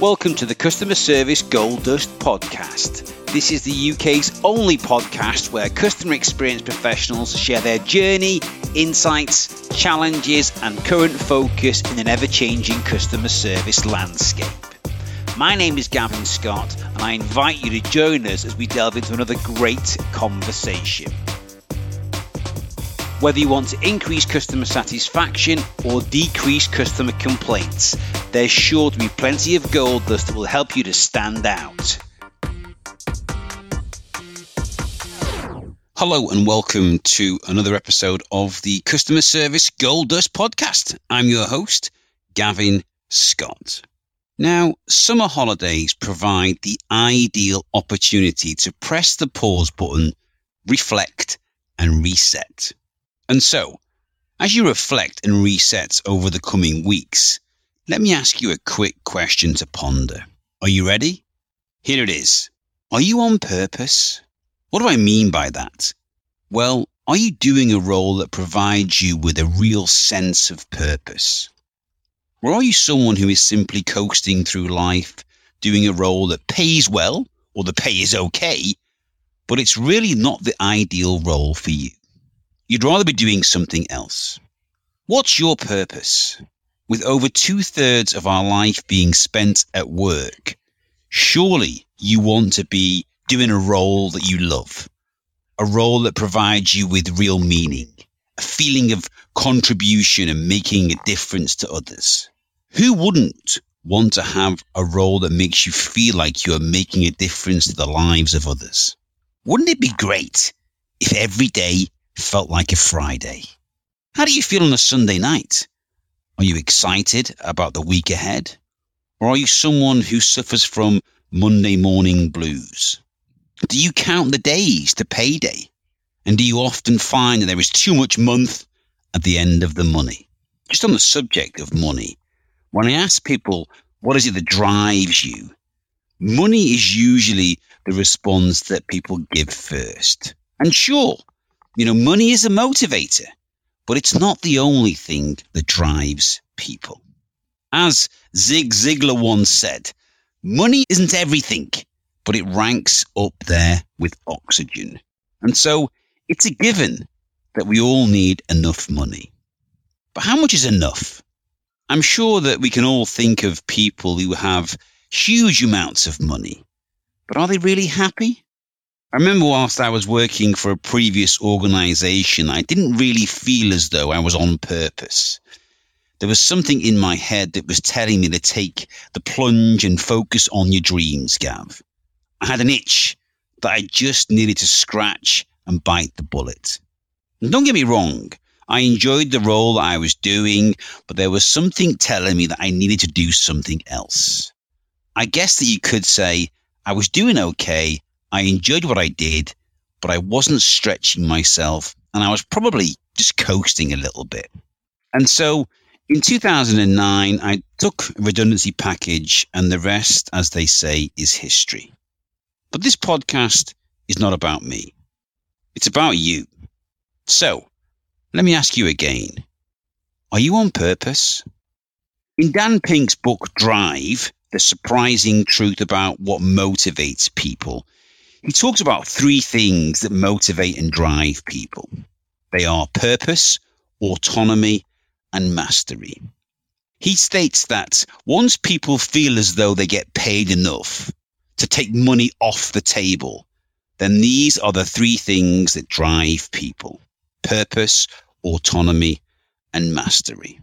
Welcome to the Customer Service Gold Dust Podcast. This is the UK's only podcast where customer experience professionals share their journey, insights, challenges, and current focus in an ever changing customer service landscape. My name is Gavin Scott, and I invite you to join us as we delve into another great conversation. Whether you want to increase customer satisfaction or decrease customer complaints, there's sure to be plenty of gold dust that will help you to stand out. Hello and welcome to another episode of the Customer Service Gold Dust podcast. I'm your host, Gavin Scott. Now, summer holidays provide the ideal opportunity to press the pause button, reflect, and reset. And so, as you reflect and reset over the coming weeks, let me ask you a quick question to ponder. Are you ready? Here it is. Are you on purpose? What do I mean by that? Well, are you doing a role that provides you with a real sense of purpose? Or are you someone who is simply coasting through life, doing a role that pays well, or the pay is okay, but it's really not the ideal role for you? You'd rather be doing something else. What's your purpose? With over two thirds of our life being spent at work, surely you want to be doing a role that you love, a role that provides you with real meaning, a feeling of contribution and making a difference to others. Who wouldn't want to have a role that makes you feel like you're making a difference to the lives of others? Wouldn't it be great if every day felt like a Friday. How do you feel on a Sunday night? Are you excited about the week ahead? Or are you someone who suffers from Monday morning blues? Do you count the days to payday? And do you often find that there is too much month at the end of the money? Just on the subject of money, when I ask people, what is it that drives you? Money is usually the response that people give first. And sure, you know, money is a motivator, but it's not the only thing that drives people. As Zig Ziglar once said, money isn't everything, but it ranks up there with oxygen. And so it's a given that we all need enough money. But how much is enough? I'm sure that we can all think of people who have huge amounts of money, but are they really happy? I remember whilst I was working for a previous organization, I didn't really feel as though I was on purpose. There was something in my head that was telling me to take the plunge and focus on your dreams, Gav. I had an itch that I just needed to scratch and bite the bullet. And don't get me wrong, I enjoyed the role that I was doing, but there was something telling me that I needed to do something else. I guess that you could say I was doing okay, I enjoyed what I did, but I wasn't stretching myself and I was probably just coasting a little bit. And so in 2009, I took a redundancy package and the rest, as they say, is history. But this podcast is not about me. It's about you. So let me ask you again. Are you on purpose? In Dan Pink's book Drive, The Surprising Truth About What Motivates People, he talks about three things that motivate and drive people they are purpose, autonomy, and mastery. He states that once people feel as though they get paid enough to take money off the table, then these are the three things that drive people purpose, autonomy, and mastery.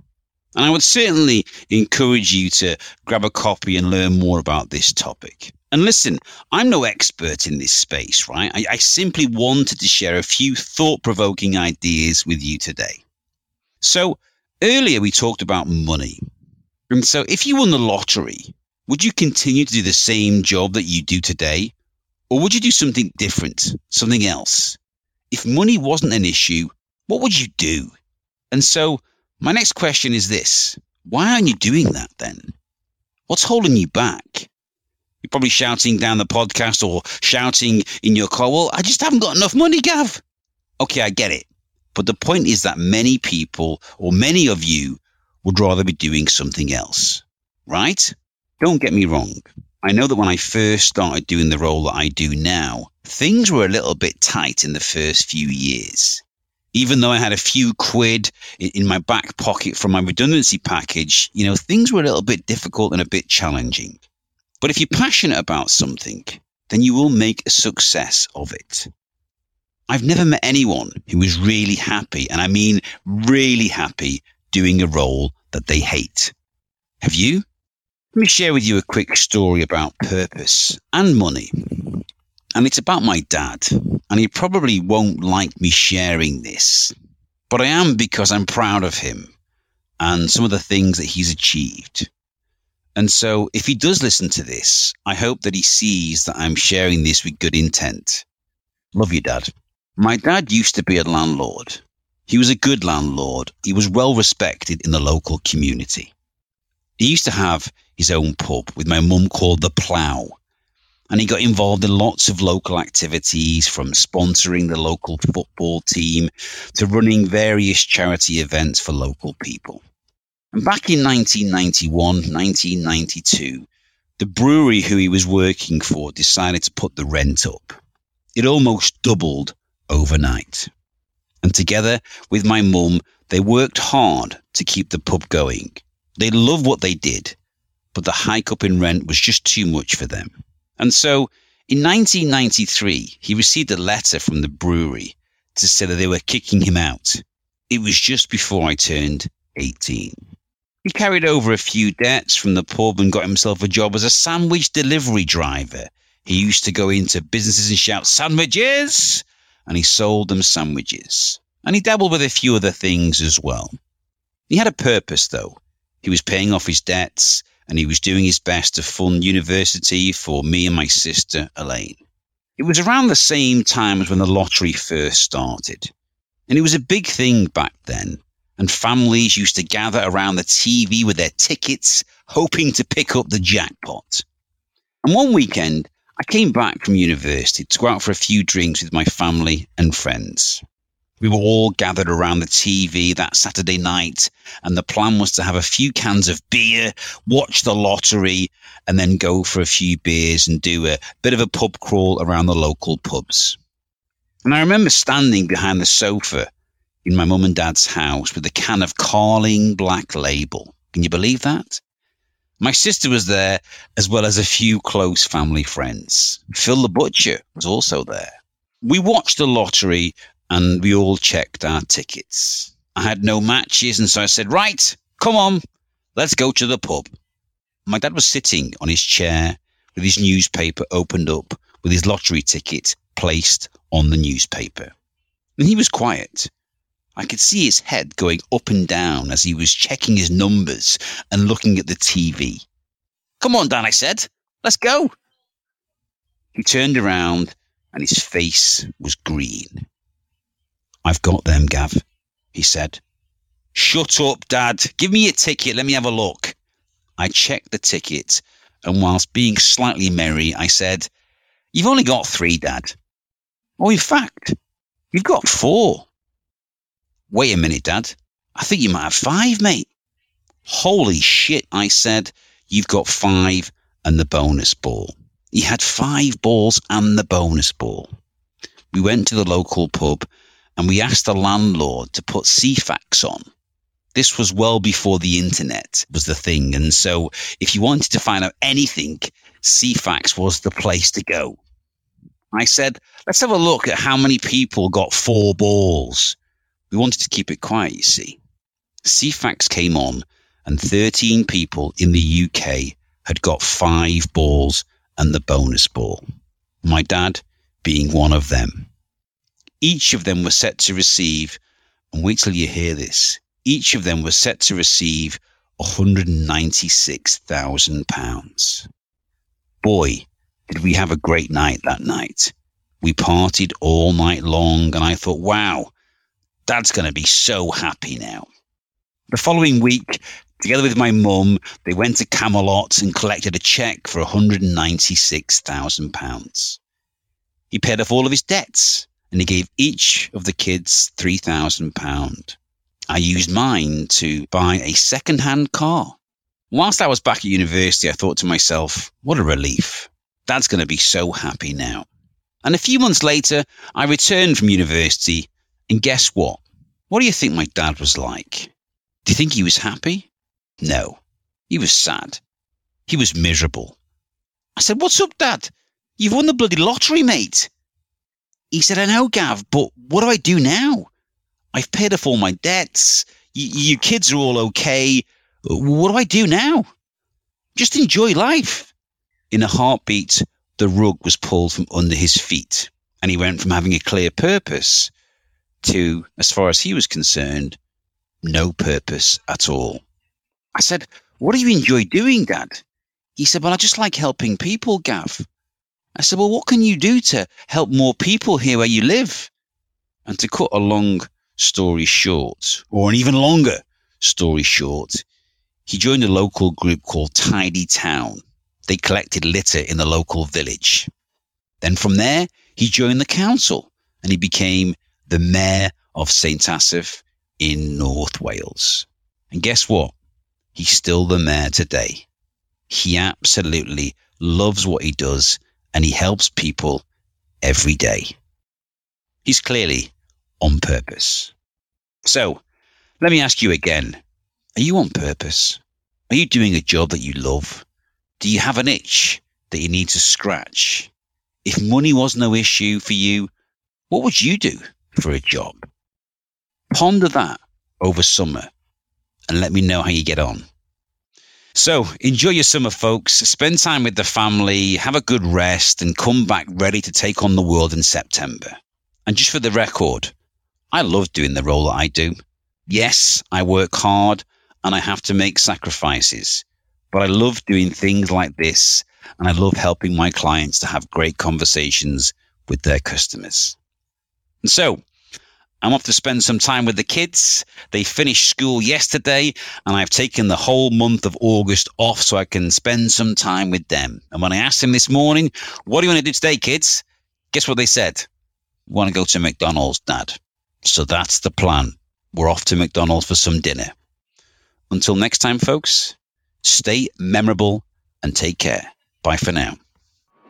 And I would certainly encourage you to grab a copy and learn more about this topic. And listen, I'm no expert in this space, right? I, I simply wanted to share a few thought provoking ideas with you today. So, earlier we talked about money. And so, if you won the lottery, would you continue to do the same job that you do today? Or would you do something different, something else? If money wasn't an issue, what would you do? And so, my next question is this why aren't you doing that then? What's holding you back? You're probably shouting down the podcast or shouting in your car, well, I just haven't got enough money, Gav. Okay, I get it. But the point is that many people or many of you would rather be doing something else, right? Don't get me wrong. I know that when I first started doing the role that I do now, things were a little bit tight in the first few years. Even though I had a few quid in my back pocket from my redundancy package, you know, things were a little bit difficult and a bit challenging. But if you're passionate about something, then you will make a success of it. I've never met anyone who was really happy, and I mean really happy, doing a role that they hate. Have you? Let me share with you a quick story about purpose and money. And it's about my dad. And he probably won't like me sharing this, but I am because I'm proud of him and some of the things that he's achieved. And so, if he does listen to this, I hope that he sees that I'm sharing this with good intent. Love you, Dad. My dad used to be a landlord. He was a good landlord. He was well respected in the local community. He used to have his own pub with my mum called The Plough. And he got involved in lots of local activities from sponsoring the local football team to running various charity events for local people. And back in 1991, 1992, the brewery who he was working for decided to put the rent up. It almost doubled overnight. And together with my mum, they worked hard to keep the pub going. They loved what they did, but the hike up in rent was just too much for them. And so in 1993, he received a letter from the brewery to say that they were kicking him out. It was just before I turned 18. He carried over a few debts from the pub and got himself a job as a sandwich delivery driver. He used to go into businesses and shout, Sandwiches! And he sold them sandwiches. And he dabbled with a few other things as well. He had a purpose, though. He was paying off his debts and he was doing his best to fund university for me and my sister, Elaine. It was around the same time as when the lottery first started. And it was a big thing back then and families used to gather around the TV with their tickets, hoping to pick up the jackpot. And one weekend, I came back from university to go out for a few drinks with my family and friends. We were all gathered around the TV that Saturday night, and the plan was to have a few cans of beer, watch the lottery, and then go for a few beers and do a bit of a pub crawl around the local pubs. And I remember standing behind the sofa in my mum and dad's house with a can of Carling Black Label. Can you believe that? My sister was there, as well as a few close family friends. Phil the Butcher was also there. We watched the lottery and we all checked our tickets. I had no matches, and so I said, Right, come on, let's go to the pub. My dad was sitting on his chair with his newspaper opened up with his lottery ticket placed on the newspaper. And he was quiet. I could see his head going up and down as he was checking his numbers and looking at the TV. Come on, Dan, I said. Let's go. He turned around and his face was green. I've got them, Gav, he said. Shut up, Dad. Give me your ticket. Let me have a look. I checked the ticket, and whilst being slightly merry, I said, You've only got three, Dad. Oh, in fact, you've got four. Wait a minute, Dad. I think you might have five, mate. Holy shit, I said. You've got five and the bonus ball. He had five balls and the bonus ball. We went to the local pub and we asked the landlord to put Ceefax on. This was well before the internet was the thing. And so if you wanted to find out anything, Ceefax was the place to go. I said, let's have a look at how many people got four balls. We wanted to keep it quiet, you see. Ceefax came on, and 13 people in the UK had got five balls and the bonus ball. My dad being one of them. Each of them was set to receive, and wait till you hear this, each of them was set to receive £196,000. Boy, did we have a great night that night. We partied all night long, and I thought, wow, Dad's going to be so happy now. The following week, together with my mum, they went to Camelot and collected a cheque for £196,000. He paid off all of his debts and he gave each of the kids £3,000. I used mine to buy a second hand car. Whilst I was back at university, I thought to myself, what a relief. Dad's going to be so happy now. And a few months later, I returned from university, and guess what? What do you think my dad was like? Do you think he was happy? No, he was sad. He was miserable. I said, What's up, Dad? You've won the bloody lottery, mate. He said, I know, Gav, but what do I do now? I've paid off all my debts. Y- your kids are all okay. What do I do now? Just enjoy life. In a heartbeat, the rug was pulled from under his feet, and he went from having a clear purpose to, as far as he was concerned, no purpose at all. I said, What do you enjoy doing, Dad? He said, Well, I just like helping people, Gav. I said, Well, what can you do to help more people here where you live? And to cut a long story short, or an even longer story short, he joined a local group called Tidy Town. They collected litter in the local village. Then from there, he joined the council and he became the mayor of St. Asaph in North Wales. And guess what? He's still the mayor today. He absolutely loves what he does and he helps people every day. He's clearly on purpose. So let me ask you again Are you on purpose? Are you doing a job that you love? Do you have an itch that you need to scratch? If money was no issue for you, what would you do for a job? Ponder that over summer and let me know how you get on. So enjoy your summer, folks. Spend time with the family, have a good rest, and come back ready to take on the world in September. And just for the record, I love doing the role that I do. Yes, I work hard and I have to make sacrifices, but I love doing things like this and I love helping my clients to have great conversations with their customers. And so I'm off to spend some time with the kids. They finished school yesterday, and I've taken the whole month of August off so I can spend some time with them. And when I asked them this morning, What do you want to do today, kids? Guess what they said? Want to go to McDonald's, Dad. So that's the plan. We're off to McDonald's for some dinner. Until next time, folks, stay memorable and take care. Bye for now.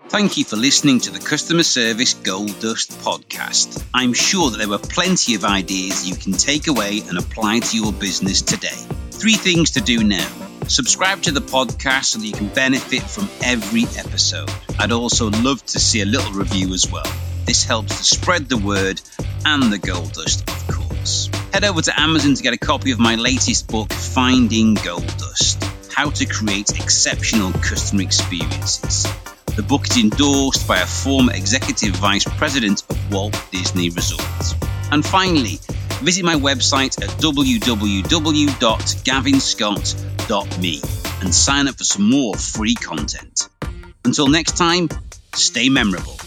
Thank you for listening to the Customer Service Gold Dust podcast. I'm sure that there were plenty of ideas you can take away and apply to your business today. Three things to do now. Subscribe to the podcast so that you can benefit from every episode. I'd also love to see a little review as well. This helps to spread the word and the gold dust, of course. Head over to Amazon to get a copy of my latest book, Finding Gold Dust How to Create Exceptional Customer Experiences. The book is endorsed by a former executive vice president of Walt Disney Resorts. And finally, visit my website at www.gavinscott.me and sign up for some more free content. Until next time, stay memorable.